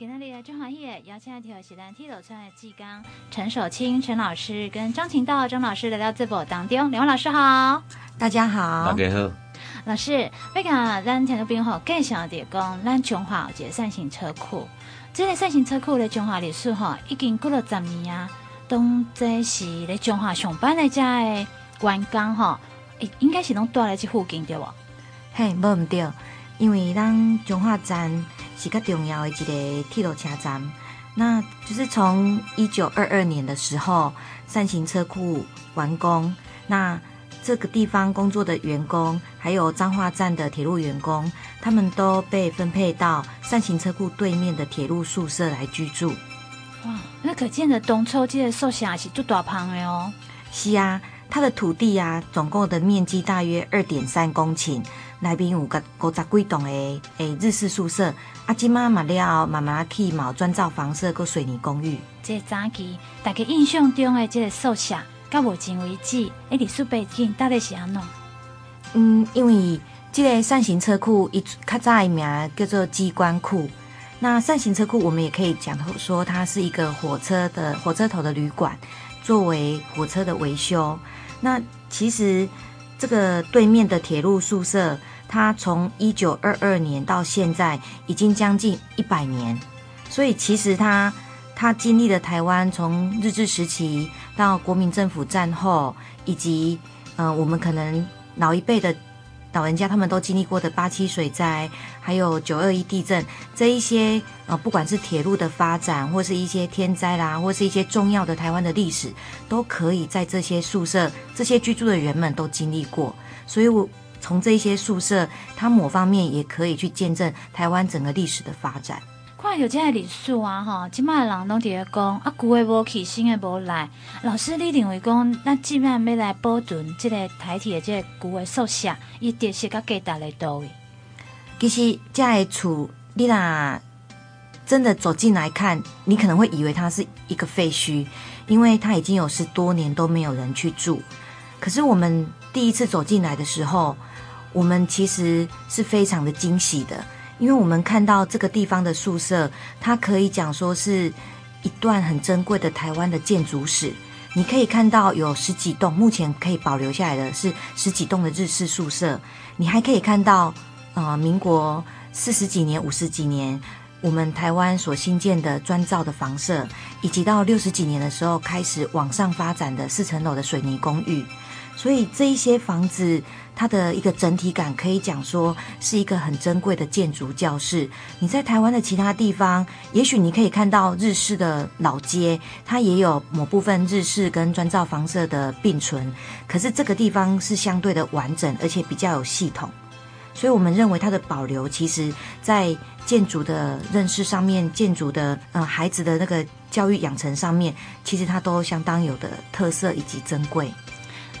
今天的中华夜邀请到是咱铁路村的志刚陈守清陈老师跟张晴道张老师来到这部当中，两位老师好，大家好，大家好。老师，要讲咱听众朋友吼，介绍的讲咱中华有一个三型车库，这个三型车库的中华历史吼，已经过了十年啊。当这是在中华上班的家的员工吼，应该是拢住咧这附近对不？嘿，无毋对，因为咱中华站。是个重要的一个铁路车站，那就是从一九二二年的时候，扇形车库完工，那这个地方工作的员工，还有彰化站的铁路员工，他们都被分配到扇形车库对面的铁路宿舍来居住。哇，那可见的东抽这个宿舍是最大胖的哦。是啊，它的土地啊，总共的面积大约二点三公顷。内面有个五十几栋的诶日式宿舍，啊，今妈嘛了，慢慢去毛砖造房舍，个水泥公寓。这早期大家印象中的这个宿舍，到目前为止，诶，历史背景到底是安怎？嗯，因为这个扇形车库一较早一名叫做机关库，那扇形车库我们也可以讲说，它是一个火车的火车头的旅馆，作为火车的维修。那其实这个对面的铁路宿舍。它从一九二二年到现在已经将近一百年，所以其实它它经历了台湾从日治时期到国民政府战后，以及呃我们可能老一辈的老人家他们都经历过的八七水灾，还有九二一地震这一些呃不管是铁路的发展，或是一些天灾啦，或是一些重要的台湾的历史，都可以在这些宿舍这些居住的人们都经历过，所以我。从这些宿舍，它某方面也可以去见证台湾整个历史的发展。看有这些历史啊，哈，今麦人拢在讲啊，旧的无去，新的无来。老师，你认为讲，那今麦要来保存这个台铁的这个旧的宿舍，伊特色甲价值在倒位？其实这个厝，你若真的走进来看，你可能会以为它是一个废墟，因为它已经有十多年都没有人去住。可是我们第一次走进来的时候，我们其实是非常的惊喜的，因为我们看到这个地方的宿舍，它可以讲说是一段很珍贵的台湾的建筑史。你可以看到有十几栋，目前可以保留下来的是十几栋的日式宿舍。你还可以看到，呃，民国四十几年、五十几年，我们台湾所新建的砖造的房舍，以及到六十几年的时候开始往上发展的四层楼的水泥公寓。所以这一些房子，它的一个整体感可以讲说是一个很珍贵的建筑教室。你在台湾的其他地方，也许你可以看到日式的老街，它也有某部分日式跟砖造房舍的并存。可是这个地方是相对的完整，而且比较有系统。所以我们认为它的保留，其实在建筑的认识上面，建筑的呃孩子的那个教育养成上面，其实它都相当有的特色以及珍贵。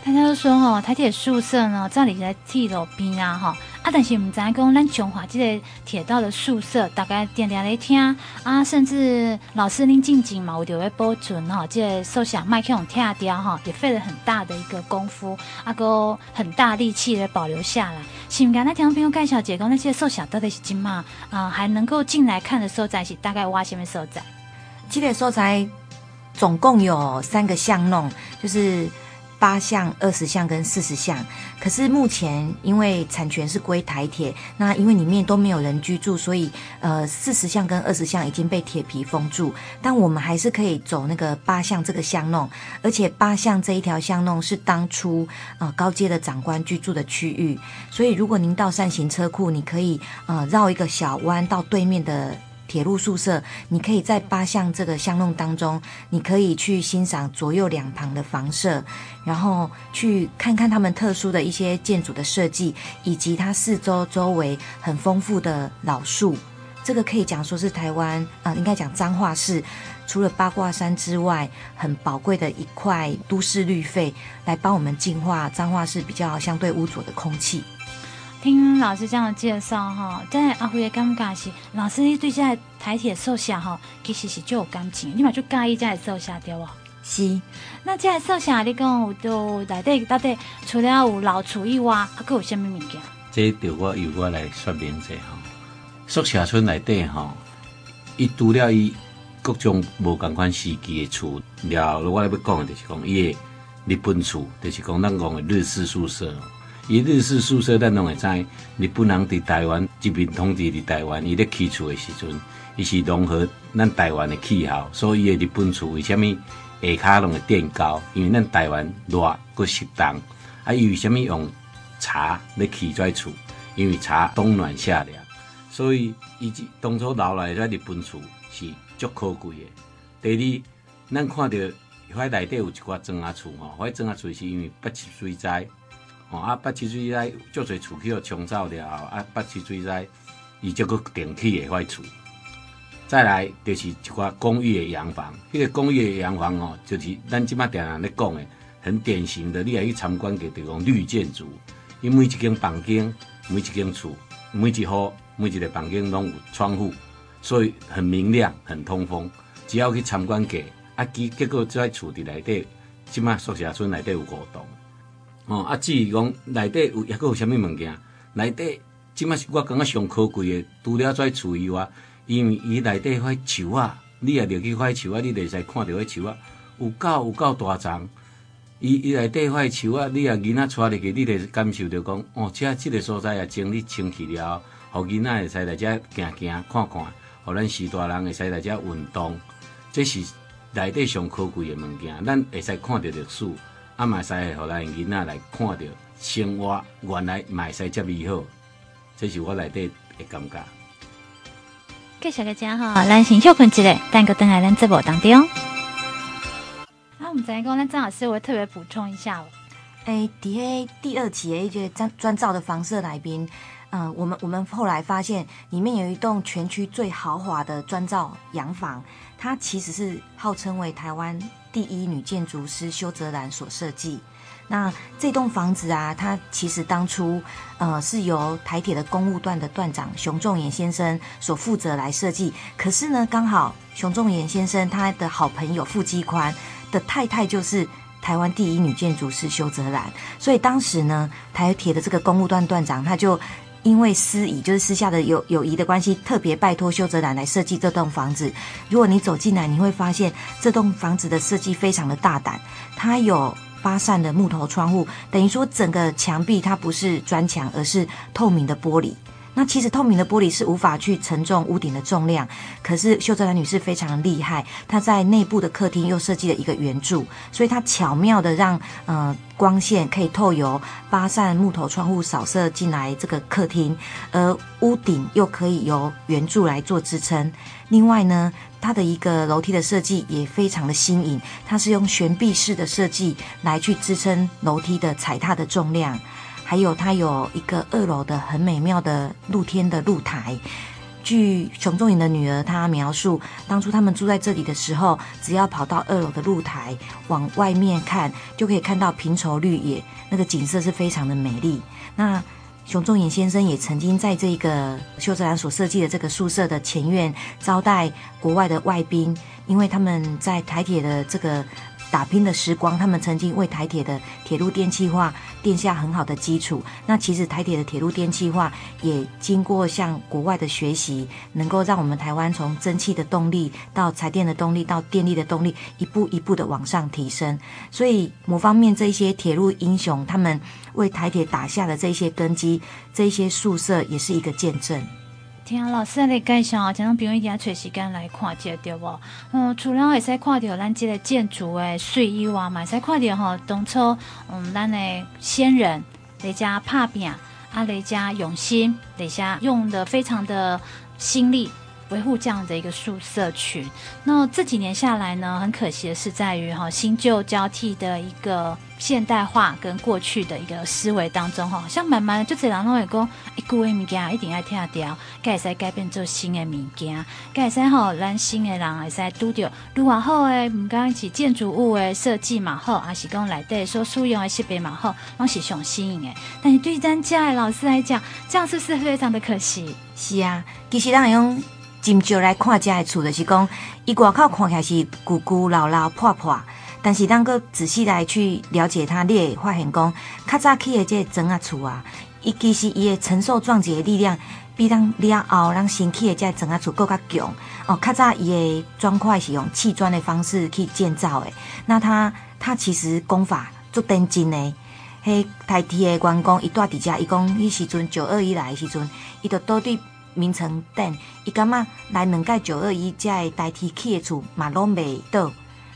大家都说吼，台铁宿舍呢，这里在铁路边啊，哈啊，但是唔知讲咱中华这个铁道的宿舍，大概点点来听啊，甚至老师您静静嘛，我就会保存哈，这个宿舍麦克用拆掉哈，也费了很大的一个功夫，啊个很大力气来保留下来。是唔该，那听众朋友介绍解讲那些宿舍到底是怎嘛啊，还能够进来看的所在是大概挖什么所在？这个所在总共有三个巷弄，就是。八巷、二十巷跟四十巷，可是目前因为产权是归台铁，那因为里面都没有人居住，所以呃四十巷跟二十巷已经被铁皮封住。但我们还是可以走那个八巷这个巷弄，而且八巷这一条巷弄是当初呃高阶的长官居住的区域，所以如果您到善行车库，你可以呃绕一个小弯到对面的。铁路宿舍，你可以在八巷这个巷弄当中，你可以去欣赏左右两旁的房舍，然后去看看他们特殊的一些建筑的设计，以及它四周周围很丰富的老树。这个可以讲说是台湾啊、呃，应该讲彰化市，除了八卦山之外，很宝贵的一块都市绿肺，来帮我们净化彰化市比较相对污浊的空气。听老师这样介绍哈，在阿辉的感觉是，老师你对这台铁宿舍哈，其实是就有感情，你嘛就介意这宿舍对无？是。那这宿舍你讲有都内底到底除了有老厨以外，还佫有啥物物件？这对我由我来说明一下哈。宿舍村内底吼，伊除了伊各种无共款时期的厝，了我来要讲的就是讲伊的日本厝，就是讲咱讲的日式宿舍。伊日式宿舍，咱拢会知，日本人伫台湾殖民统治伫台湾，伊咧起厝的时阵，伊是融合咱台湾的气候，所以伊个日本厝为虾米下骹拢会垫高？因为咱台湾热阁湿冻，啊，伊为虾米用茶咧起遮厝？因为茶冬暖夏凉，所以伊当初留来遮日本厝是足可贵的。第二，咱看到遐内底有一寡砖仔厝吼，迄砖仔厝是因为北七水灾。哦，啊，八七水灾足侪厝去互冲走了后，啊，八七水灾伊则阁电起的块厝。再来就是一寡公寓的洋房，迄、个公寓的洋房哦，就是咱即马定定咧讲的，很典型的。你来去参观嘅地方绿建筑，因为每一间房间、每一间厝、每一户、每一个房间拢有窗户，所以很明亮、很通风。只要去参观过，啊，结结果在厝伫内底，即马宿舍村内底有五栋。哦，啊，至于讲内底有抑阁有啥物物件，内底即马是我感觉上可贵的，除了跩厝以外，因为伊内底块树啊，你也着去块树啊，你会使看到迄树啊，有够有够大丛。伊伊内底块树啊，你啊囡仔带入去，你会感受到讲，哦，遮即个所在也整理清气了，互囡仔会使来遮行行看看，互咱时大人会使来遮运动，这是内底上可贵的物件，咱会使看到历史。啊，嘛使互咱囡仔来看到生活，原来嘛使遮美好，这是我内底的感觉。继续个家哈，咱先休困一下，等个等来咱节目当中。啊，我们再讲，咱张老师我会特别补充一下哦。诶，底下第二期的一个砖砖造的房舍来宾，嗯、呃，我们我们后来发现里面有一栋全区最豪华的专造洋房，它其实是号称为台湾。第一女建筑师修泽兰所设计，那这栋房子啊，它其实当初呃是由台铁的公务段的段长熊仲炎先生所负责来设计。可是呢，刚好熊仲炎先生他的好朋友傅基宽的太太就是台湾第一女建筑师修泽兰，所以当时呢，台铁的这个公务段段长他就。因为私谊，就是私下的友友谊的关系，特别拜托修泽兰来设计这栋房子。如果你走进来，你会发现这栋房子的设计非常的大胆，它有八扇的木头窗户，等于说整个墙壁它不是砖墙，而是透明的玻璃。那其实透明的玻璃是无法去承重屋顶的重量，可是修泽兰女士非常厉害，她在内部的客厅又设计了一个圆柱，所以她巧妙的让呃光线可以透由八扇木头窗户扫射进来这个客厅，而屋顶又可以由圆柱来做支撑。另外呢，它的一个楼梯的设计也非常的新颖，它是用悬臂式的设计来去支撑楼梯的踩踏的重量。还有，它有一个二楼的很美妙的露天的露台。据熊仲衍的女儿她描述，当初他们住在这里的时候，只要跑到二楼的露台往外面看，就可以看到平畴绿野，那个景色是非常的美丽。那熊仲衍先生也曾经在这个秀泽兰所设计的这个宿舍的前院招待国外的外宾，因为他们在台铁的这个。打拼的时光，他们曾经为台铁的铁路电气化奠下很好的基础。那其实台铁的铁路电气化也经过向国外的学习，能够让我们台湾从蒸汽的动力到柴电的动力到电力的动力，一步一步的往上提升。所以某方面，这些铁路英雄他们为台铁打下的这些根基，这些宿舍也是一个见证。听老师来介绍啊，请朋友一定要找时间来看一下，对不？嗯，除了会使看到咱这个建筑的水以外，嘛会使看到吼，当初嗯，咱的先人在家拍拼，啊，在家用心，在家用的非常的心力。维护这样的一个宿舍群，那这几年下来呢，很可惜的是在于哈新旧交替的一个现代化跟过去的一个思维当中哈，像慢慢就这样，拢会讲一旧的物件一定要拆掉，该使改变做新的物件，该使吼让新的人会使拄着，如果好诶，唔讲是建筑物的设计嘛好，还是讲内底所使用的设备嘛好，拢是上新颖诶。但是对咱家的老师来讲，这样是不是非常的可惜？是啊，其实咱用。真少来看遮的厝，就是讲，伊外口看起来是旧旧老老破破，但是咱个仔细来去了解它，你会发现讲，较早起的这个砖仔厝啊，伊其实伊的承受撞击的力量比咱了后咱新起的这砖仔厝更较强哦。较早伊的砖块是用砌砖的方式去建造的，那它它其实工法足顶真的。迄台铁的员工伊住伫遮，伊讲迄时阵九二一来的时阵，伊就倒伫名城顶，伊感觉来两届九二一遮的台铁起的厝嘛拢袂倒，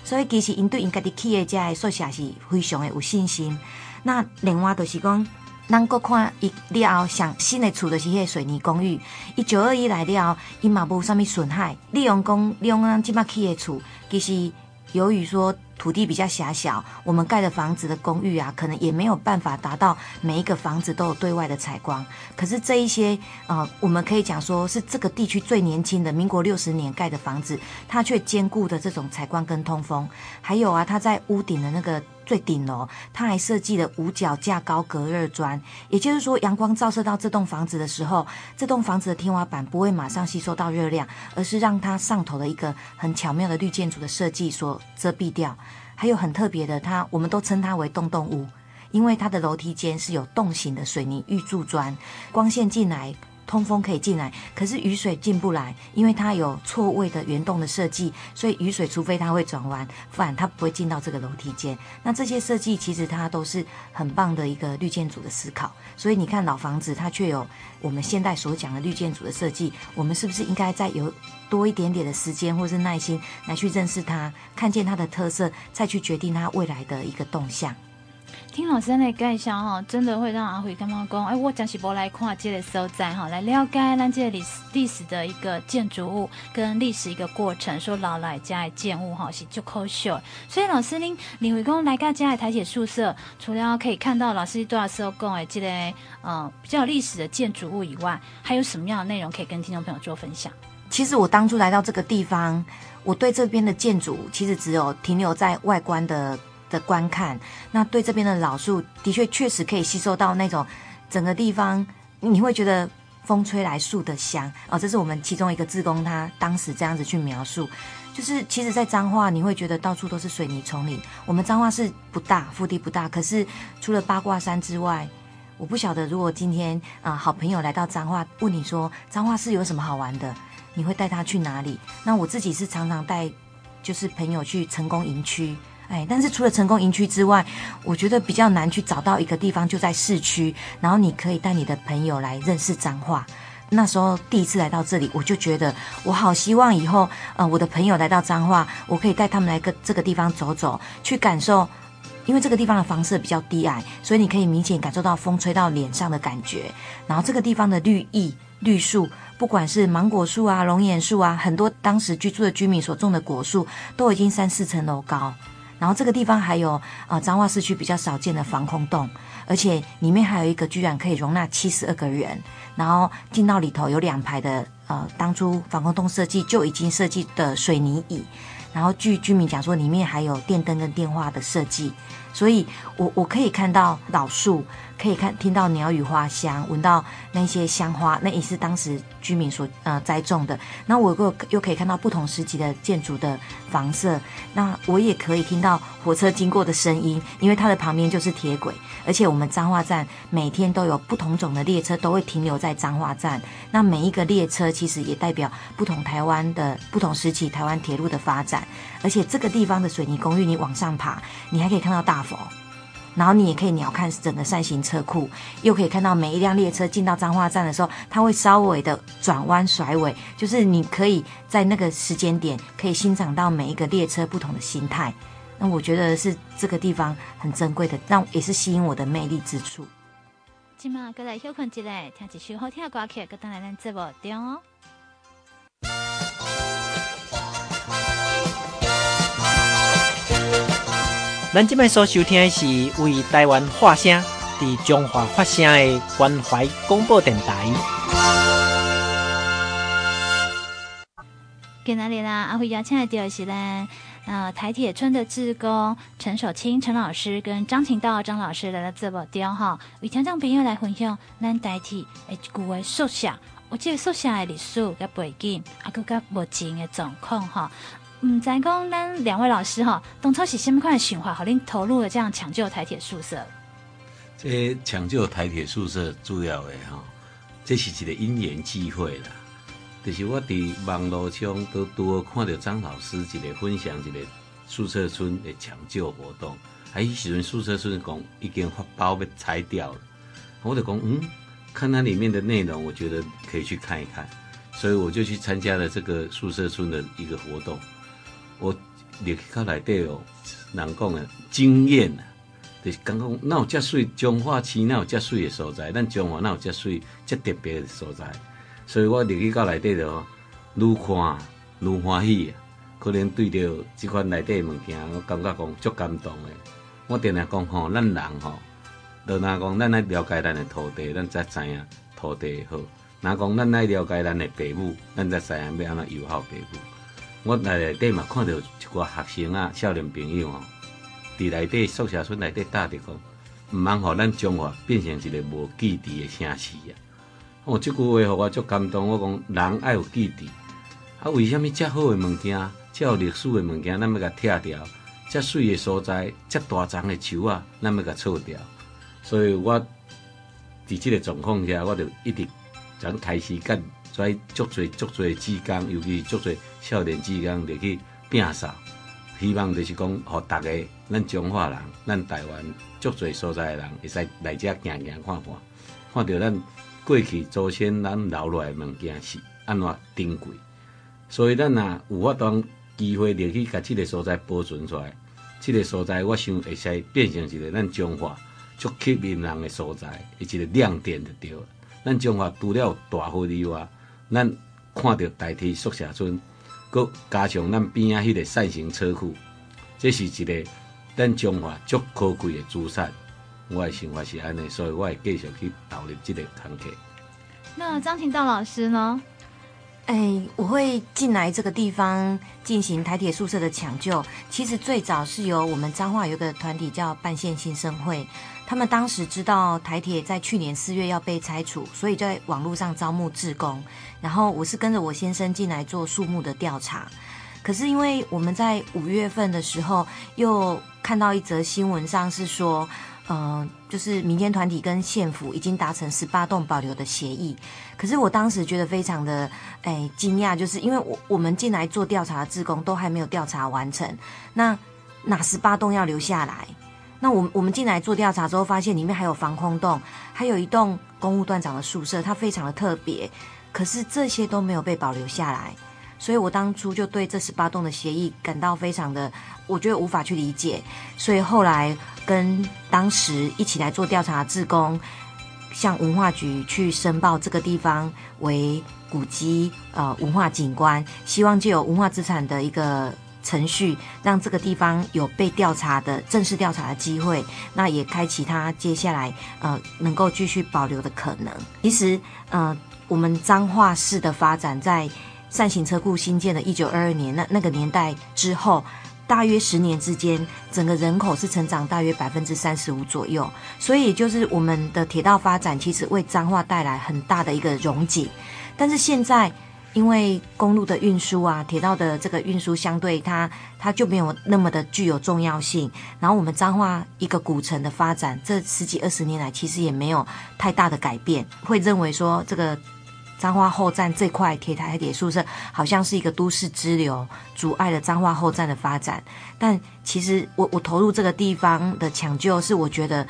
所以其实因对因家己起的遮的宿舍是非常的有信心。那另外就是讲。咱阁看伊了后上新的厝就是迄个水泥公寓，伊九二一来了后，伊嘛无啥物损害。利用讲利用咱即摆起的厝，其实由于说。土地比较狭小，我们盖的房子的公寓啊，可能也没有办法达到每一个房子都有对外的采光。可是这一些，呃，我们可以讲说是这个地区最年轻的，民国六十年盖的房子，它却兼顾的这种采光跟通风。还有啊，它在屋顶的那个最顶楼，它还设计了五角架高隔热砖，也就是说，阳光照射到这栋房子的时候，这栋房子的天花板不会马上吸收到热量，而是让它上头的一个很巧妙的绿建筑的设计所遮蔽掉。还有很特别的，它我们都称它为洞洞屋，因为它的楼梯间是有洞形的水泥预铸砖，光线进来。通风可以进来，可是雨水进不来，因为它有错位的圆洞的设计，所以雨水除非它会转弯，不然它不会进到这个楼梯间。那这些设计其实它都是很棒的一个绿建筑的思考。所以你看老房子，它却有我们现代所讲的绿建筑的设计，我们是不是应该再有多一点点的时间或是耐心来去认识它，看见它的特色，再去决定它未来的一个动向？听老师来介绍哈，真的会让阿辉刚刚讲，哎，我讲是不来看这个所在哈，来了解咱这个历史历史的一个建筑物跟历史一个过程，说老来家的建物哈是足可惜。所以老师您领会讲来到家的台铁宿舍，除了可以看到老师多少时候讲的这个呃比较历史的建筑物以外，还有什么样的内容可以跟听众朋友做分享？其实我当初来到这个地方，我对这边的建筑其实只有停留在外观的。的观看，那对这边的老树的确确实可以吸收到那种整个地方，你会觉得风吹来树的香哦。这是我们其中一个志工，他当时这样子去描述，就是其实，在彰化你会觉得到处都是水泥丛林。我们彰化是不大，腹地不大，可是除了八卦山之外，我不晓得如果今天啊、好朋友来到彰化，问你说彰化市有什么好玩的，你会带他去哪里？那我自己是常常带就是朋友去成功营区。哎，但是除了成功营区之外，我觉得比较难去找到一个地方就在市区，然后你可以带你的朋友来认识彰化。那时候第一次来到这里，我就觉得我好希望以后，呃，我的朋友来到彰化，我可以带他们来个这个地方走走，去感受，因为这个地方的房舍比较低矮，所以你可以明显感受到风吹到脸上的感觉。然后这个地方的绿意、绿树，不管是芒果树啊、龙眼树啊，很多当时居住的居民所种的果树，都已经三四层楼高。然后这个地方还有呃彰化市区比较少见的防空洞，而且里面还有一个居然可以容纳七十二个人。然后进到里头有两排的呃当初防空洞设计就已经设计的水泥椅，然后据居民讲说里面还有电灯跟电话的设计，所以我我可以看到老树。可以看听到鸟语花香，闻到那些香花，那也是当时居民所呃栽种的。那我又又可以看到不同时期的建筑的房舍，那我也可以听到火车经过的声音，因为它的旁边就是铁轨，而且我们彰化站每天都有不同种的列车都会停留在彰化站。那每一个列车其实也代表不同台湾的不同时期台湾铁路的发展。而且这个地方的水泥公寓，你往上爬，你还可以看到大佛。然后你也可以鸟瞰整个扇形车库，又可以看到每一辆列车进到彰化站的时候，它会稍微的转弯甩尾，就是你可以在那个时间点可以欣赏到每一个列车不同的形态。那我觉得是这个地方很珍贵的，让也是吸引我的魅力之处。今晚过来休困一下，听一首好听的歌曲，跟当来咱节目中。咱这边所收听的是为台湾发声，伫中华发声的关怀广播电台。今仔日啦，阿辉邀请到的是咱呃台铁村的志工陈守清陈老师跟张晴道张老师来到节目中哈，为听众朋友来分享咱台铁诶旧的宿舍，我这个宿舍的历史甲背景，啊，搁甲目前的状况哈。嗯，咱讲咱两位老师哈，当初是什么款的想法，好令投入了这样抢救台铁宿舍？这抢救台铁宿舍主要的哈，这是一个因缘际会啦。就是我伫网络上都多看到张老师一个分享一个宿舍村的抢救活动，啊，迄时阵宿舍村讲已经发包被拆掉了，我就讲嗯，看它里面的内容，我觉得可以去看一看，所以我就去参加了这个宿舍村的一个活动。我入去到内底哦，人讲的经验啊，就是刚刚那有遮水，彰化市那有遮水的所在，咱彰化那有遮水，遮特别的所在。所以我入去到内底的哦，愈看愈欢喜啊！可能对着即款内底的物件，我感觉讲足感动的。我定定讲吼，咱人吼，就若讲咱来了解咱的土地，咱才知影土地好。若讲咱来了解咱的父母，咱才知影要安怎友好父母。我内底嘛，看到一寡学生啊、少年朋友哦，伫内底宿舍村内底搭着讲，毋茫互咱彰化变成一个无基地的城市啊！哦，即句话互我足感动。我讲人爱有记忆，啊，为什么这好的物件，遮有历史的物件，咱要甲拆掉？遮水的所在，遮大丛的树啊，咱要甲撤掉？所以我伫即个状况下，我就一直从开始跟跩足侪足侪志工，尤其是足侪少年志工，入去摒扫。希望就是讲，互大家咱彰化人，咱台湾足侪所在的人，会使来这行行看看，看到咱。过去祖先咱留落来物件是安怎珍贵，所以咱若有法当机会入去，甲这个所在保存出来，这个所在我想会使变成一个咱彰化足吸引人的所在，一个亮点就对了。咱彰化除了大湖以外，咱看到台铁宿舍村，佮加上咱边仔迄个扇形车库，这是一个咱彰化足可贵的资产。我的想法是安尼，所以我会继续去投入这个工作。那张晴道老师呢？哎、欸，我会进来这个地方进行台铁宿舍的抢救。其实最早是由我们彰化有个团体叫半线新生会，他们当时知道台铁在去年四月要被拆除，所以在网络上招募志工。然后我是跟着我先生进来做树木的调查。可是因为我们在五月份的时候又看到一则新闻上是说。嗯、就是民间团体跟县府已经达成十八栋保留的协议，可是我当时觉得非常的诶惊讶，就是因为我我们进来做调查的志工都还没有调查完成，那哪十八栋要留下来？那我们我们进来做调查之后，发现里面还有防空洞，还有一栋公务段长的宿舍，它非常的特别，可是这些都没有被保留下来。所以我当初就对这十八栋的协议感到非常的，我觉得无法去理解。所以后来跟当时一起来做调查的志工，向文化局去申报这个地方为古迹呃文化景观，希望借有文化资产的一个程序，让这个地方有被调查的正式调查的机会，那也开启它接下来呃能够继续保留的可能。其实呃我们彰化市的发展在。善行车库新建的一九二二年，那那个年代之后，大约十年之间，整个人口是成长大约百分之三十五左右。所以，就是我们的铁道发展其实为彰化带来很大的一个荣景。但是现在，因为公路的运输啊，铁道的这个运输相对它它就没有那么的具有重要性。然后，我们彰化一个古城的发展，这十几二十年来其实也没有太大的改变。会认为说这个。彰化后站这块铁台铁宿舍好像是一个都市支流，阻碍了彰化后站的发展。但其实我我投入这个地方的抢救，是我觉得，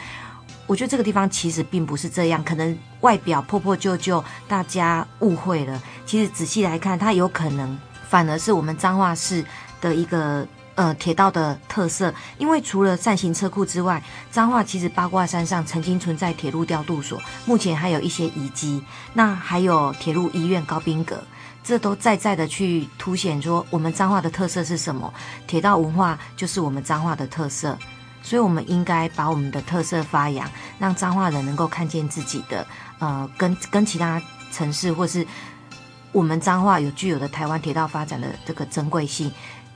我觉得这个地方其实并不是这样，可能外表破破旧旧，大家误会了。其实仔细来看，它有可能反而是我们彰化市的一个。呃，铁道的特色，因为除了扇形车库之外，彰化其实八卦山上曾经存在铁路调度所，目前还有一些遗迹。那还有铁路医院高宾阁，这都在在的去凸显说我们彰化的特色是什么？铁道文化就是我们彰化的特色，所以我们应该把我们的特色发扬，让彰化人能够看见自己的呃，跟跟其他城市或是我们彰化有具有的台湾铁道发展的这个珍贵性。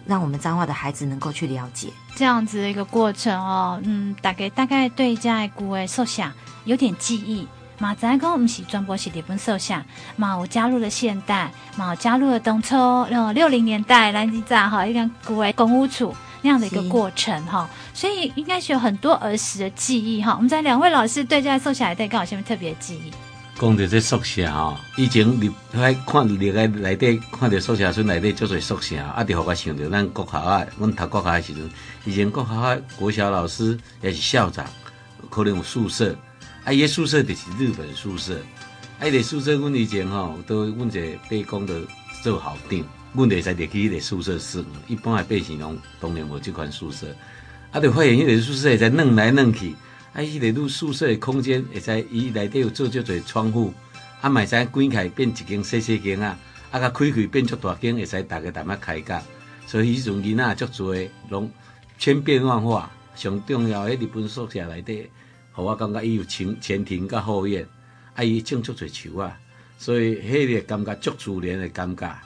让我们彰化的孩子能够去了解这样子的一个过程哦，嗯，大概大概对在古诶宿舍有点记忆。马仔公我们是专播是日本宿舍，嘛我加入了现代，马我加入了当初呃六零年代来几站哈一个古诶公务处。那样的一个过程哈，所以应该是有很多儿时的记忆哈。我们在两位老师对这宿舍里头，刚好什么特别的记忆？讲到这宿舍哈，以前你来看里个内底，看到宿舍村内底足侪宿舍，啊，就让我想到咱国校啊，阮读国校的时阵，以前国校啊，国小老师也是校长，可能有宿舍，啊，伊个宿舍就是日本宿舍，啊，伊个宿舍阮以前吼，都阮一个被讲的做校长，阮会使入去迄个宿舍住，一般诶百姓拢当然无这款宿舍，啊，就发现迄个宿舍会使弄来弄去。啊！迄个入宿舍诶空间，会使伊内底有做足侪窗户，啊，嘛会使关起变一间细细间啊，啊，甲开开变足大间，会使逐个逐摆开讲。所以迄阵囡仔足侪，拢千变万化。上重要迄日本宿舍内底，互我感觉伊有前前庭甲后院，啊，伊种足侪树啊，所以迄个感觉足自然诶感觉，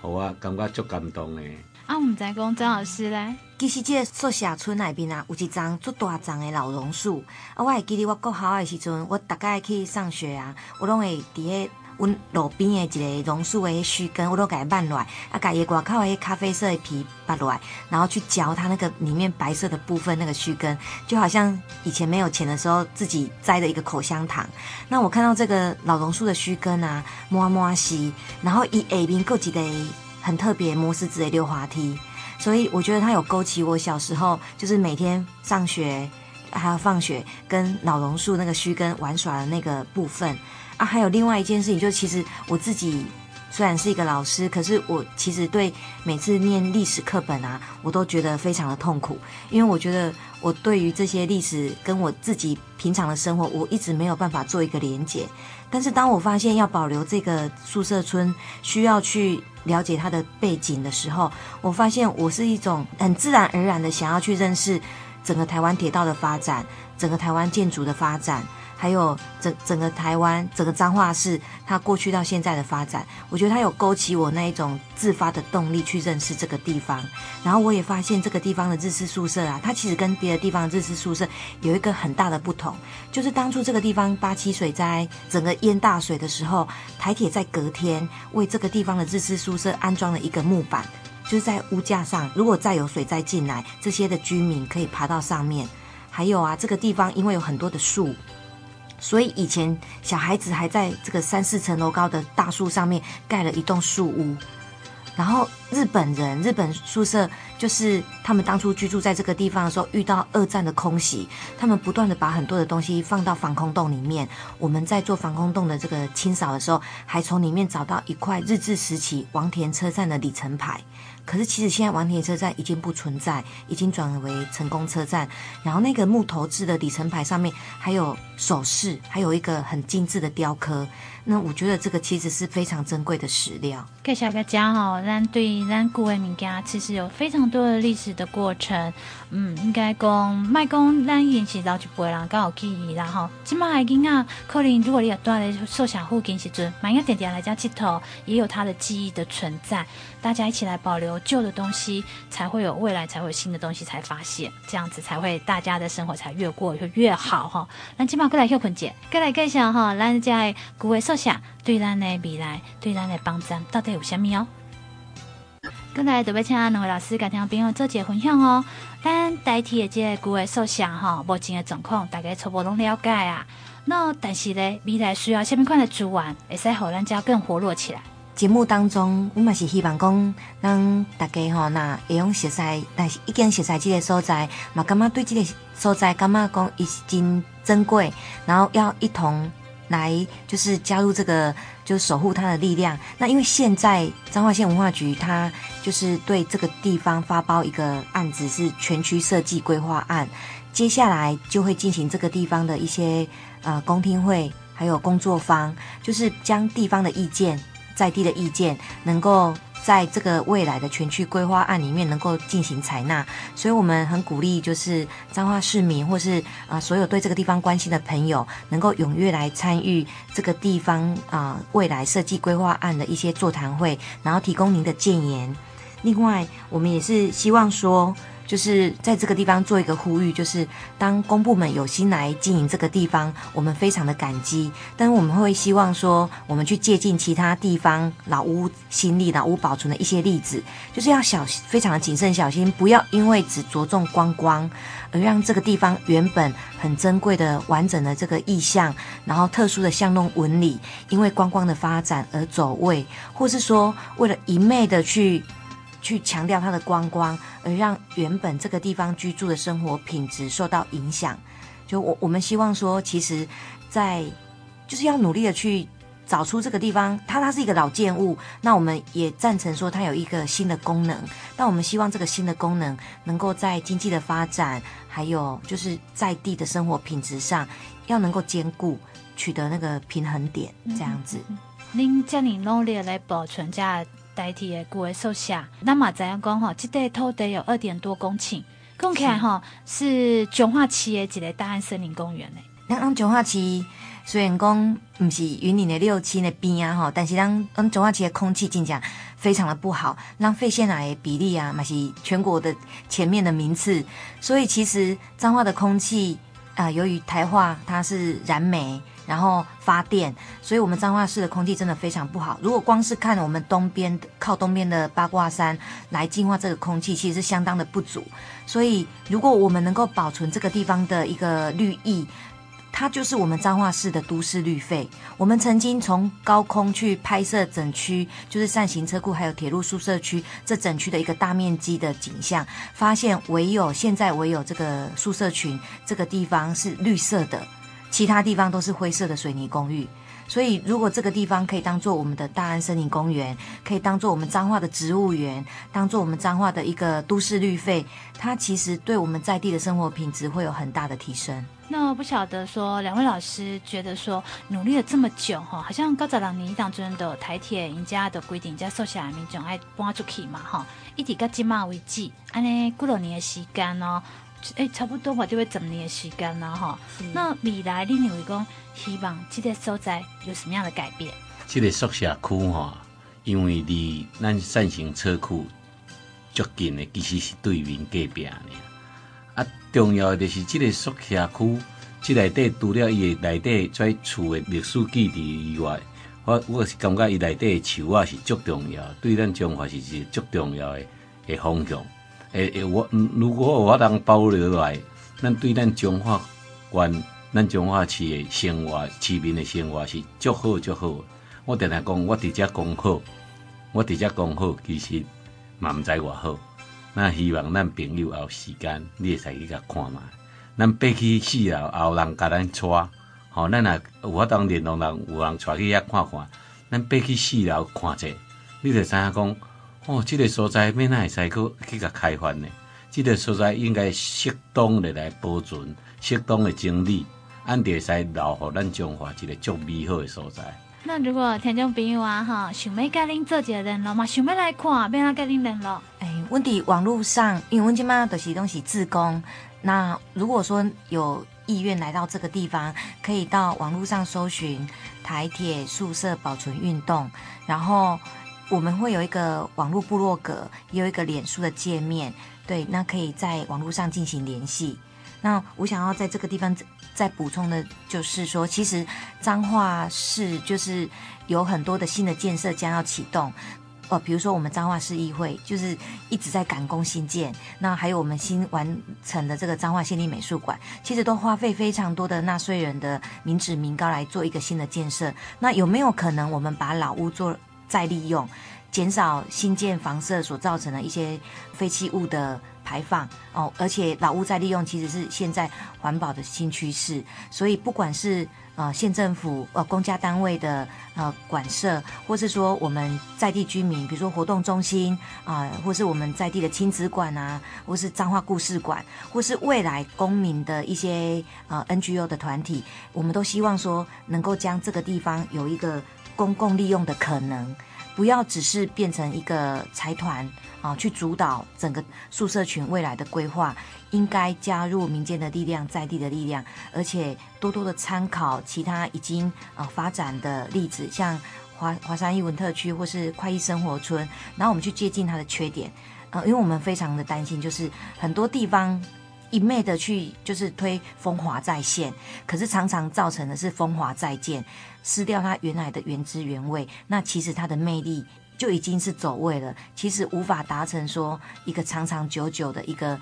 互我感觉足感动的。啊，我们在讲张老师咧。其实这个宿舍村内边啊，有一丛足大丛的老榕树。啊，我还记得我国校的时阵，我大概去上学啊，我拢会伫个阮路边的一个榕树的须根，我都给它挽落来，啊，把伊外口的咖啡色的皮拔落来，然后去嚼它那个里面白色的部分，那个须根，就好像以前没有钱的时候自己摘的一个口香糖。那我看到这个老榕树的须根啊，摸摸西，然后伊下面够一个很特别摩斯子的溜滑梯。所以我觉得它有勾起我小时候，就是每天上学还有放学跟老榕树那个须根玩耍的那个部分啊。还有另外一件事情，就其实我自己虽然是一个老师，可是我其实对每次念历史课本啊，我都觉得非常的痛苦，因为我觉得我对于这些历史跟我自己平常的生活，我一直没有办法做一个连结。但是当我发现要保留这个宿舍村，需要去了解它的背景的时候，我发现我是一种很自然而然的想要去认识整个台湾铁道的发展，整个台湾建筑的发展。还有整整个台湾，整个彰化市，它过去到现在的发展，我觉得它有勾起我那一种自发的动力去认识这个地方。然后我也发现这个地方的日式宿舍啊，它其实跟别的地方的日式宿舍有一个很大的不同，就是当初这个地方八七水灾整个淹大水的时候，台铁在隔天为这个地方的日式宿舍安装了一个木板，就是在屋架上，如果再有水灾进来，这些的居民可以爬到上面。还有啊，这个地方因为有很多的树。所以以前小孩子还在这个三四层楼高的大树上面盖了一栋树屋，然后日本人日本宿舍就是他们当初居住在这个地方的时候，遇到二战的空袭，他们不断的把很多的东西放到防空洞里面。我们在做防空洞的这个清扫的时候，还从里面找到一块日治时期王田车站的里程牌。可是其实现在王田车站已经不存在，已经转为成功车站。然后那个木头制的里程牌上面还有首饰，还有一个很精致的雕刻。那我觉得这个其实是非常珍贵的史料。给小个家哈，咱对咱古文物件其实有非常多的历史的过程。嗯，应该讲，卖讲咱以前老一辈人较有记忆啦哈。今麦囡仔可能如果你也住在宿舍附近时阵，蛮应该点点来家佚佗，也有他的记忆的存在。大家一起来保留旧的东西，才会有未来，才会有新的东西才发现，这样子才会大家的生活才越过越越好哈。咱今麦过来休困姐，过来介绍哈，咱家 古位宿舍对咱的未来，对咱的帮助到底有虾米哦？刚才特别请两位老师跟听众朋友做一个分享哦。咱代替的这个古文宿舍哈，目前的状况大概初步拢了解啊。那但是呢，未来需要什么款的资源，会使让咱家更活络起来。节目当中，我嘛是希望讲，让大家吼那会用熟悉，但是已经熟悉这个所在，嘛感觉对这个所在感觉讲伊是真珍贵，然后要一同。来，就是加入这个，就守护它的力量。那因为现在彰化县文化局，它就是对这个地方发包一个案子，是全区设计规划案。接下来就会进行这个地方的一些呃公听会，还有工作坊，就是将地方的意见、在地的意见能够。在这个未来的全区规划案里面能够进行采纳，所以我们很鼓励，就是彰化市民或是啊、所有对这个地方关心的朋友，能够踊跃来参与这个地方啊、未来设计规划案的一些座谈会，然后提供您的建言。另外，我们也是希望说，就是在这个地方做一个呼吁，就是当公部门有心来经营这个地方，我们非常的感激，但是我们会希望说，我们去借鉴其他地方老屋新立、老屋保存的一些例子，就是要小非常的谨慎小心，不要因为只着重观光，而让这个地方原本很珍贵的完整的这个意象，然后特殊的巷弄纹理，因为观光的发展而走位，或是说为了一昧的去。去强调它的观光，而让原本这个地方居住的生活品质受到影响。就我我们希望说，其实，在就是要努力的去找出这个地方，它它是一个老建物，那我们也赞成说它有一个新的功能。但我们希望这个新的功能能够在经济的发展，还有就是在地的生活品质上，要能够兼顾，取得那个平衡点，这样子。您这么努力来保存家。代替的古的宿舍，那么怎样讲吼？这块土地有二点多公顷，讲起来吼是彰化市的一个大安森林公园呢。咱咱彰化市虽然讲不是云林的六轻的边啊吼，但是咱咱彰化市的空气真正非常的不好，让肺腺癌的比例啊，嘛是全国的前面的名次。所以其实彰化的空气啊、呃，由于台化它是燃煤。然后发电，所以我们彰化市的空气真的非常不好。如果光是看我们东边靠东边的八卦山来净化这个空气，其实是相当的不足。所以，如果我们能够保存这个地方的一个绿意，它就是我们彰化市的都市绿肺。我们曾经从高空去拍摄整区，就是善行车库还有铁路宿舍区这整区的一个大面积的景象，发现唯有现在唯有这个宿舍群这个地方是绿色的。其他地方都是灰色的水泥公寓，所以如果这个地方可以当做我们的大安森林公园，可以当做我们彰化的植物园，当做我们彰化的一个都市绿肺，它其实对我们在地的生活品质会有很大的提升。那不晓得说，两位老师觉得说努力了这么久哈，好像高早两年当中的台铁人家的规定，人家瘦下来民众爱搬出去嘛哈，一直到今嘛为止，安尼过了年的时间哦。哎、欸，差不多嘛就会整年的时间了哈。那未来你认为讲希望这个所在有什么样的改变？这个宿舍区哈，因为离咱善行车库足近的，其实是对面隔壁呢。啊，重要的就是这个宿舍区，这内底除了伊的内底在厝的历史基地以外，我我是感觉伊内底的树啊是足重要，对咱中华是是足重要的的方向。诶诶，我如果我当保留落来，咱对咱彰化县、咱彰化市的生活、市民的生活是足好足好。我定定讲，我直接讲好，我直接讲好，其实嘛毋知偌好。那希望咱朋友有时间，你会使去甲看嘛。咱爬去四楼，后人甲咱带，吼，咱若有法当联络人，有人带去遐看看。咱爬去四楼看者，你就知影讲。哦，这个所在免哪会使去去甲开发呢？这个所在应该适当的来保存，适当的整理，安会使留互咱中华一个足美好的所在。那如果听众朋友啊，哈，想要甲恁做一个联络嘛，想要来看，免哪甲恁联络？哎，阮伫网络上，因为阮即马都是拢是自工。那如果说有意愿来到这个地方，可以到网络上搜寻台铁宿舍保存运动，然后。我们会有一个网络部落格，也有一个脸书的界面，对，那可以在网络上进行联系。那我想要在这个地方再补充的，就是说，其实彰化市就是有很多的新的建设将要启动，呃，比如说我们彰化市议会就是一直在赶工新建，那还有我们新完成的这个彰化县立美术馆，其实都花费非常多的纳税人的民脂民膏来做一个新的建设。那有没有可能我们把老屋做？再利用，减少新建房舍所造成的一些废弃物的排放哦，而且老屋再利用其实是现在环保的新趋势，所以不管是呃县政府呃公家单位的呃馆舍，或是说我们在地居民，比如说活动中心啊、或是我们在地的亲子馆啊，或是彰化故事馆，或是未来公民的一些呃 NGO 的团体，我们都希望说能够将这个地方有一个。公共利用的可能，不要只是变成一个财团啊，去主导整个宿舍群未来的规划，应该加入民间的力量、在地的力量，而且多多的参考其他已经啊发展的例子，像华华山艺文特区或是快意生活村，然后我们去接近它的缺点，呃，因为我们非常的担心，就是很多地方一昧的去就是推风华再现，可是常常造成的是风华再建，撕掉它原来的原汁原味。那其实它的魅力就已经是走位了，其实无法达成说一个长长久久的一个。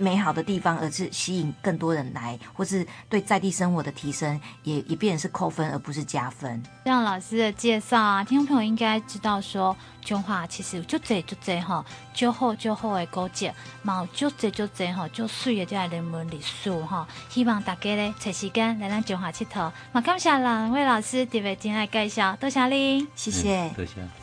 美好的地方，而是吸引更多人来，或是对在地生活的提升，也也变成是扣分，而不是加分。像老师的介绍啊，听众朋友应该知道说，中华其实就这就这哈，就好就好的古迹，冇就这就这哈，就水的这人文历史哈。希望大家咧，找时间来咱中华佚佗。嘛，感谢两位老师特别进来介绍，多谢你，谢谢，多谢。